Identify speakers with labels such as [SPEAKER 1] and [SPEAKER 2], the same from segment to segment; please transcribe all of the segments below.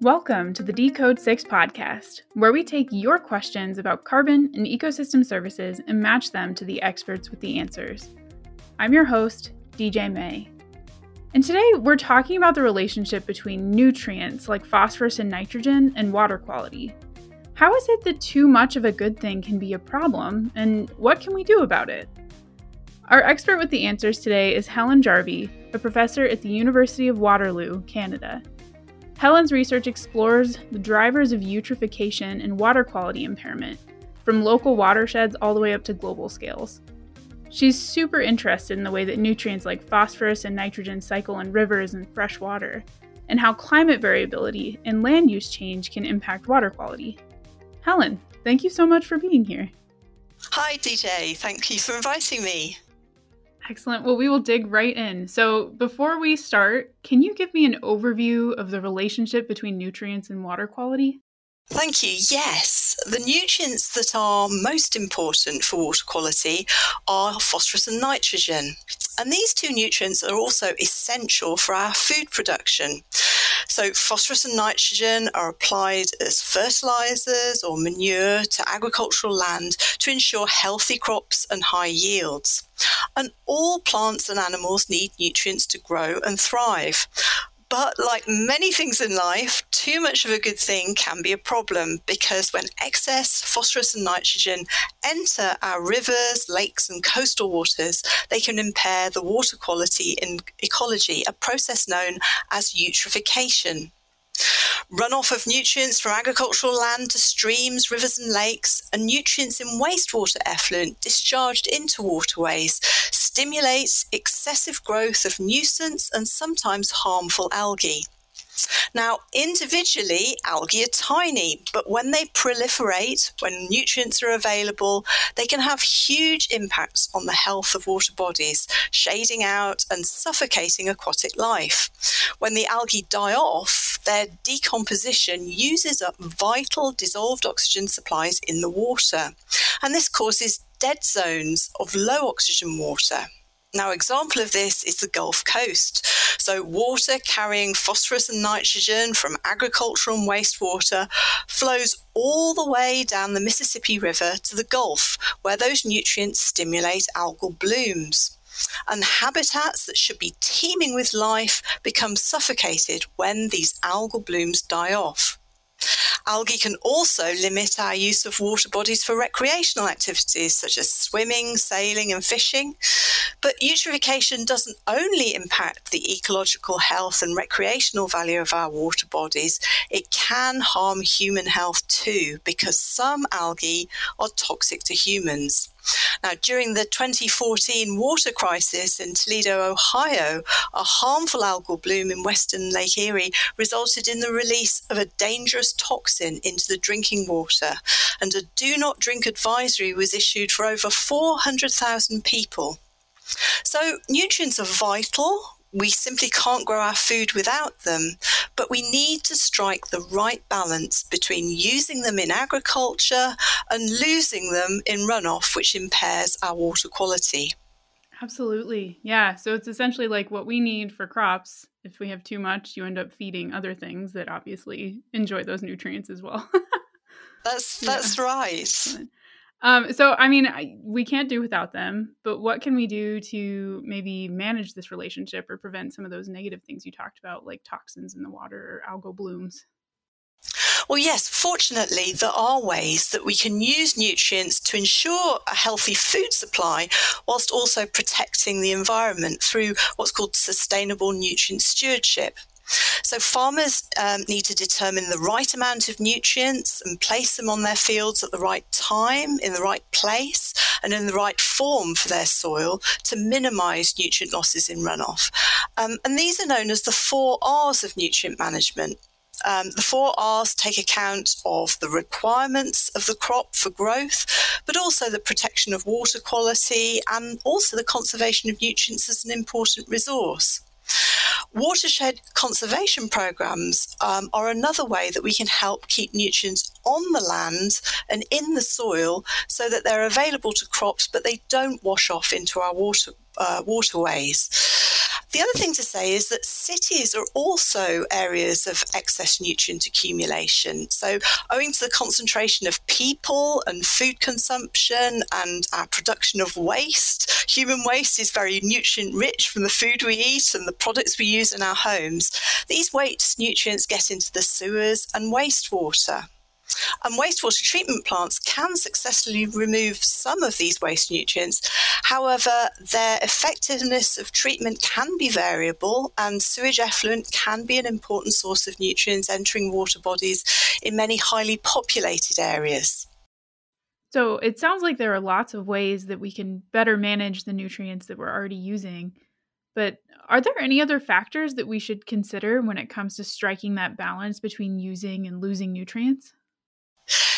[SPEAKER 1] Welcome to the Decode 6 podcast, where we take your questions about carbon and ecosystem services and match them to the experts with the answers. I'm your host, DJ May. And today we're talking about the relationship between nutrients like phosphorus and nitrogen and water quality. How is it that too much of a good thing can be a problem, and what can we do about it? Our expert with the answers today is Helen Jarvie, a professor at the University of Waterloo, Canada. Helen's research explores the drivers of eutrophication and water quality impairment, from local watersheds all the way up to global scales. She's super interested in the way that nutrients like phosphorus and nitrogen cycle in rivers and fresh water, and how climate variability and land use change can impact water quality. Helen, thank you so much for being here.
[SPEAKER 2] Hi, DJ. Thank you for inviting me.
[SPEAKER 1] Excellent. Well, we will dig right in. So, before we start, can you give me an overview of the relationship between nutrients and water quality?
[SPEAKER 2] Thank you. Yes, the nutrients that are most important for water quality are phosphorus and nitrogen. And these two nutrients are also essential for our food production. So, phosphorus and nitrogen are applied as fertilizers or manure to agricultural land to ensure healthy crops and high yields. And all plants and animals need nutrients to grow and thrive. But like many things in life, too much of a good thing can be a problem because when excess phosphorus and nitrogen enter our rivers, lakes, and coastal waters, they can impair the water quality in ecology, a process known as eutrophication. Runoff of nutrients from agricultural land to streams, rivers, and lakes, and nutrients in wastewater effluent discharged into waterways stimulates excessive growth of nuisance and sometimes harmful algae. Now, individually, algae are tiny, but when they proliferate, when nutrients are available, they can have huge impacts on the health of water bodies, shading out and suffocating aquatic life. When the algae die off, their decomposition uses up vital dissolved oxygen supplies in the water, and this causes dead zones of low oxygen water. Now, example of this is the Gulf Coast. So, water carrying phosphorus and nitrogen from agricultural and wastewater flows all the way down the Mississippi River to the Gulf, where those nutrients stimulate algal blooms. And habitats that should be teeming with life become suffocated when these algal blooms die off. Algae can also limit our use of water bodies for recreational activities such as swimming, sailing, and fishing. But eutrophication doesn't only impact the ecological health and recreational value of our water bodies, it can harm human health too, because some algae are toxic to humans. Now, during the 2014 water crisis in Toledo, Ohio, a harmful algal bloom in western Lake Erie resulted in the release of a dangerous toxin into the drinking water, and a do not drink advisory was issued for over 400,000 people. So, nutrients are vital we simply can't grow our food without them, but we need to strike the right balance between using them in agriculture and losing them in runoff, which impairs our water quality.
[SPEAKER 1] Absolutely. Yeah. So it's essentially like what we need for crops. If we have too much, you end up feeding other things that obviously enjoy those nutrients as well.
[SPEAKER 2] that's that's yeah. right.
[SPEAKER 1] Um, so, I mean, I, we can't do without them, but what can we do to maybe manage this relationship or prevent some of those negative things you talked about, like toxins in the water or algal blooms?
[SPEAKER 2] Well, yes, fortunately, there are ways that we can use nutrients to ensure a healthy food supply whilst also protecting the environment through what's called sustainable nutrient stewardship. So farmers um, need to determine the right amount of nutrients and place them on their fields at the right time, in the right place, and in the right form for their soil to minimize nutrient losses in runoff. Um, and these are known as the four R's of nutrient management. Um, the four R's take account of the requirements of the crop for growth, but also the protection of water quality and also the conservation of nutrients as an important resource. Watershed conservation programs um, are another way that we can help keep nutrients on the land and in the soil so that they're available to crops, but they don't wash off into our water uh, waterways. The other thing to say is that cities are also areas of excess nutrient accumulation. So, owing to the concentration of people and food consumption and our production of waste, human waste is very nutrient rich from the food we eat and the products we use in our homes. These waste nutrients get into the sewers and wastewater. And wastewater treatment plants can successfully remove some of these waste nutrients. However, their effectiveness of treatment can be variable, and sewage effluent can be an important source of nutrients entering water bodies in many highly populated areas.
[SPEAKER 1] So it sounds like there are lots of ways that we can better manage the nutrients that we're already using. But are there any other factors that we should consider when it comes to striking that balance between using and losing nutrients?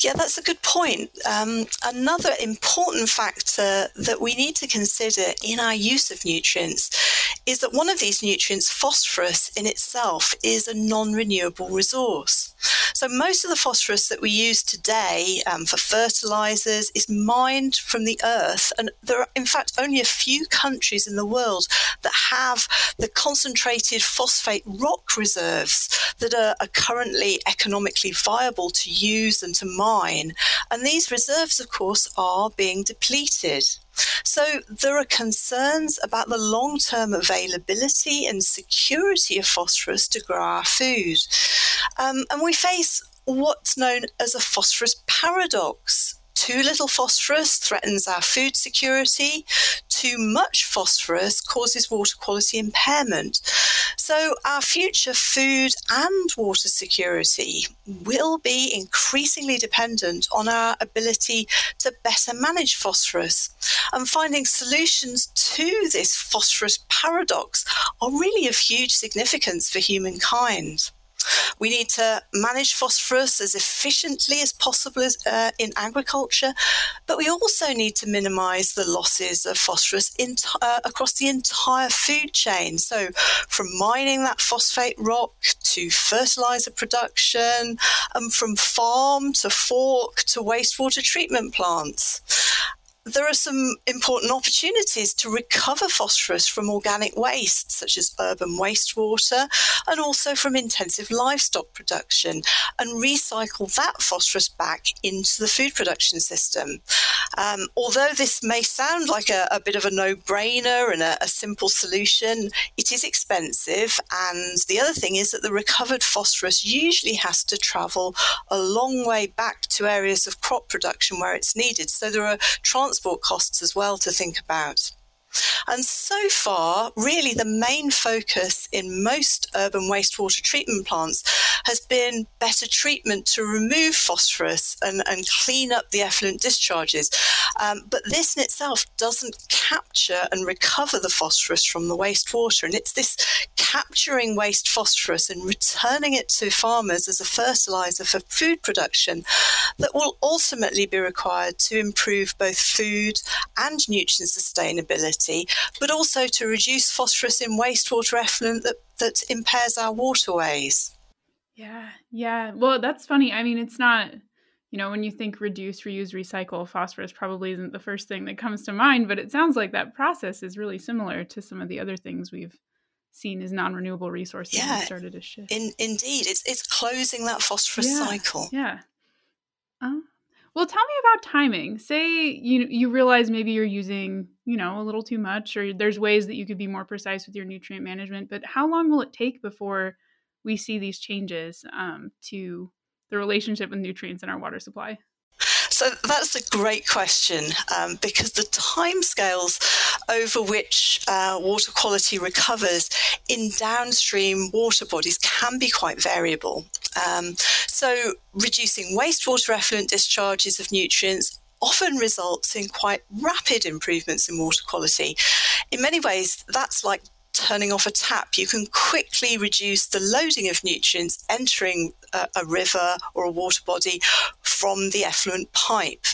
[SPEAKER 2] Yeah, that's a good point. Um, another important factor that we need to consider in our use of nutrients is that one of these nutrients, phosphorus in itself, is a non renewable resource. So, most of the phosphorus that we use today um, for fertilizers is mined from the earth. And there are, in fact, only a few countries in the world that have the concentrated phosphate rock reserves that are, are currently economically viable to use and to mine. And these reserves, of course, are being depleted. So there are concerns about the long term availability and security of phosphorus to grow our food. Um, and we face what's known as a phosphorus paradox. Too little phosphorus threatens our food security. Too much phosphorus causes water quality impairment. So, our future food and water security will be increasingly dependent on our ability to better manage phosphorus. And finding solutions to this phosphorus paradox are really of huge significance for humankind. We need to manage phosphorus as efficiently as possible uh, in agriculture, but we also need to minimize the losses of phosphorus in, uh, across the entire food chain. So, from mining that phosphate rock to fertilizer production, and from farm to fork to wastewater treatment plants there are some important opportunities to recover phosphorus from organic waste, such as urban wastewater, and also from intensive livestock production, and recycle that phosphorus back into the food production system. Um, although this may sound like a, a bit of a no brainer and a, a simple solution, it is expensive. And the other thing is that the recovered phosphorus usually has to travel a long way back to areas of crop production where it's needed. So there are transport costs as well to think about. And so far, really the main focus in most urban wastewater treatment plants has been better treatment to remove phosphorus and, and clean up the effluent discharges. Um, but this in itself doesn't capture and recover the phosphorus from the wastewater. And it's this capturing waste phosphorus and returning it to farmers as a fertilizer for food production that will ultimately be required to improve both food and nutrient sustainability, but also to reduce phosphorus in wastewater effluent that, that impairs our waterways.
[SPEAKER 1] Yeah, yeah. Well, that's funny. I mean, it's not, you know, when you think reduce, reuse, recycle, phosphorus probably isn't the first thing that comes to mind, but it sounds like that process is really similar to some of the other things we've seen as non-renewable resources yeah, started to shift.
[SPEAKER 2] In, indeed, it's it's closing that phosphorus
[SPEAKER 1] yeah,
[SPEAKER 2] cycle.
[SPEAKER 1] Yeah. Uh, well, tell me about timing. Say you you realize maybe you're using you know a little too much, or there's ways that you could be more precise with your nutrient management. But how long will it take before we see these changes um, to the relationship with nutrients in our water supply?
[SPEAKER 2] So that's a great question um, because the timescales over which uh, water quality recovers in downstream water bodies can be quite variable. Um, so reducing wastewater effluent discharges of nutrients often results in quite rapid improvements in water quality. In many ways, that's like turning off a tap, you can quickly reduce the loading of nutrients entering a, a river or a water body from the effluent pipe.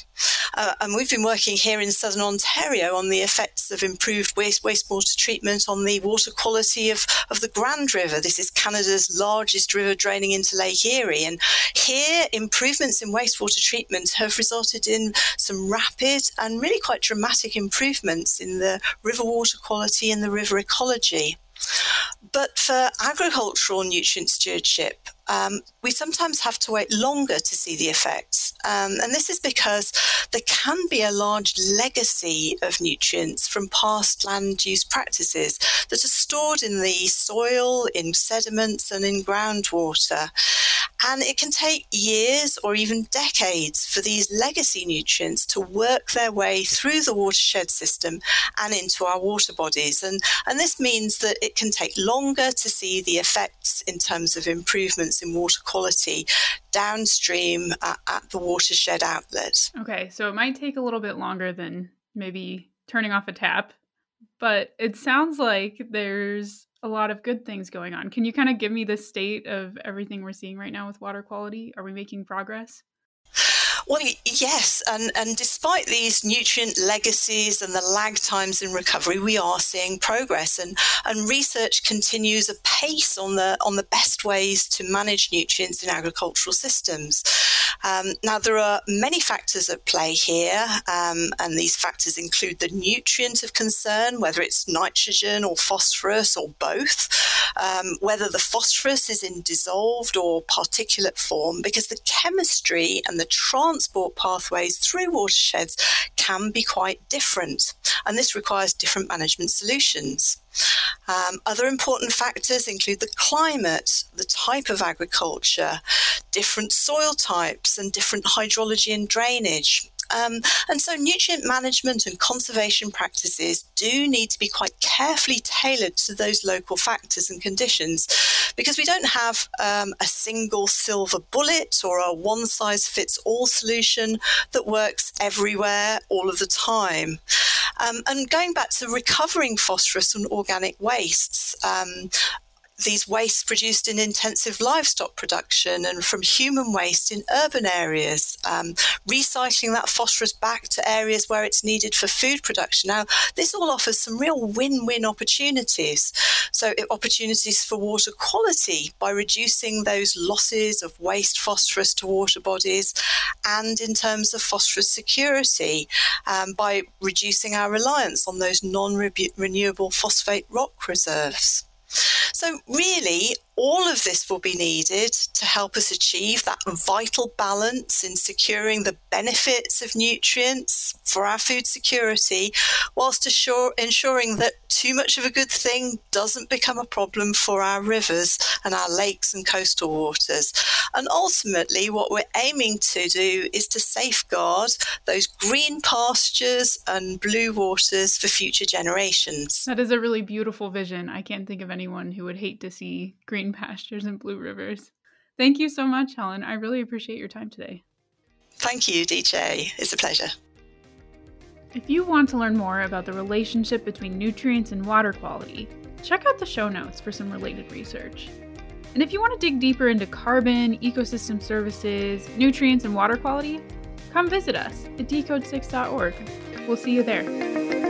[SPEAKER 2] Uh, and we've been working here in southern Ontario on the effects of improved waste wastewater treatment on the water quality of, of the Grand River. This is Canada's largest river draining into Lake Erie. And here, improvements in wastewater treatment have resulted in some rapid and really quite dramatic improvements in the river water quality and the river ecology. But for agricultural nutrient stewardship, um, we sometimes have to wait longer to see the effects. Um, and this is because there can be a large legacy of nutrients from past land use practices that are stored in the soil, in sediments, and in groundwater. And it can take years or even decades for these legacy nutrients to work their way through the watershed system and into our water bodies. And, and this means that it can take longer to see the effects in terms of improvements in water quality downstream at, at the watershed outlet.
[SPEAKER 1] Okay, so it might take a little bit longer than maybe turning off a tap, but it sounds like there's a lot of good things going on. Can you kind of give me the state of everything we're seeing right now with water quality? Are we making progress?
[SPEAKER 2] Well, yes, and, and despite these nutrient legacies and the lag times in recovery, we are seeing progress, and, and research continues apace on the on the best ways to manage nutrients in agricultural systems. Um, now, there are many factors at play here, um, and these factors include the nutrient of concern, whether it's nitrogen or phosphorus or both, um, whether the phosphorus is in dissolved or particulate form, because the chemistry and the transport pathways through watersheds can be quite different, and this requires different management solutions. Um, other important factors include the climate, the type of agriculture, different soil types, and different hydrology and drainage. Um, and so, nutrient management and conservation practices do need to be quite carefully tailored to those local factors and conditions because we don't have um, a single silver bullet or a one size fits all solution that works everywhere all of the time. Um, and going back to recovering phosphorus and organic wastes, um, these wastes produced in intensive livestock production and from human waste in urban areas, um, recycling that phosphorus back to areas where it's needed for food production. Now, this all offers some real win win opportunities. So, opportunities for water quality by reducing those losses of waste phosphorus to water bodies, and in terms of phosphorus security um, by reducing our reliance on those non renewable phosphate rock reserves. So, really, all of this will be needed to help us achieve that vital balance in securing the benefits of nutrients for our food security, whilst assure, ensuring that too much of a good thing doesn't become a problem for our rivers and our lakes and coastal waters. And ultimately, what we're aiming to do is to safeguard those green pastures and blue waters for future generations.
[SPEAKER 1] That is a really beautiful vision. I can't think of anyone who would hate to see green green pastures and blue rivers. Thank you so much, Helen. I really appreciate your time today.
[SPEAKER 2] Thank you, DJ. It's a pleasure.
[SPEAKER 1] If you want to learn more about the relationship between nutrients and water quality, check out the show notes for some related research. And if you want to dig deeper into carbon, ecosystem services, nutrients, and water quality, come visit us at decode6.org. We'll see you there.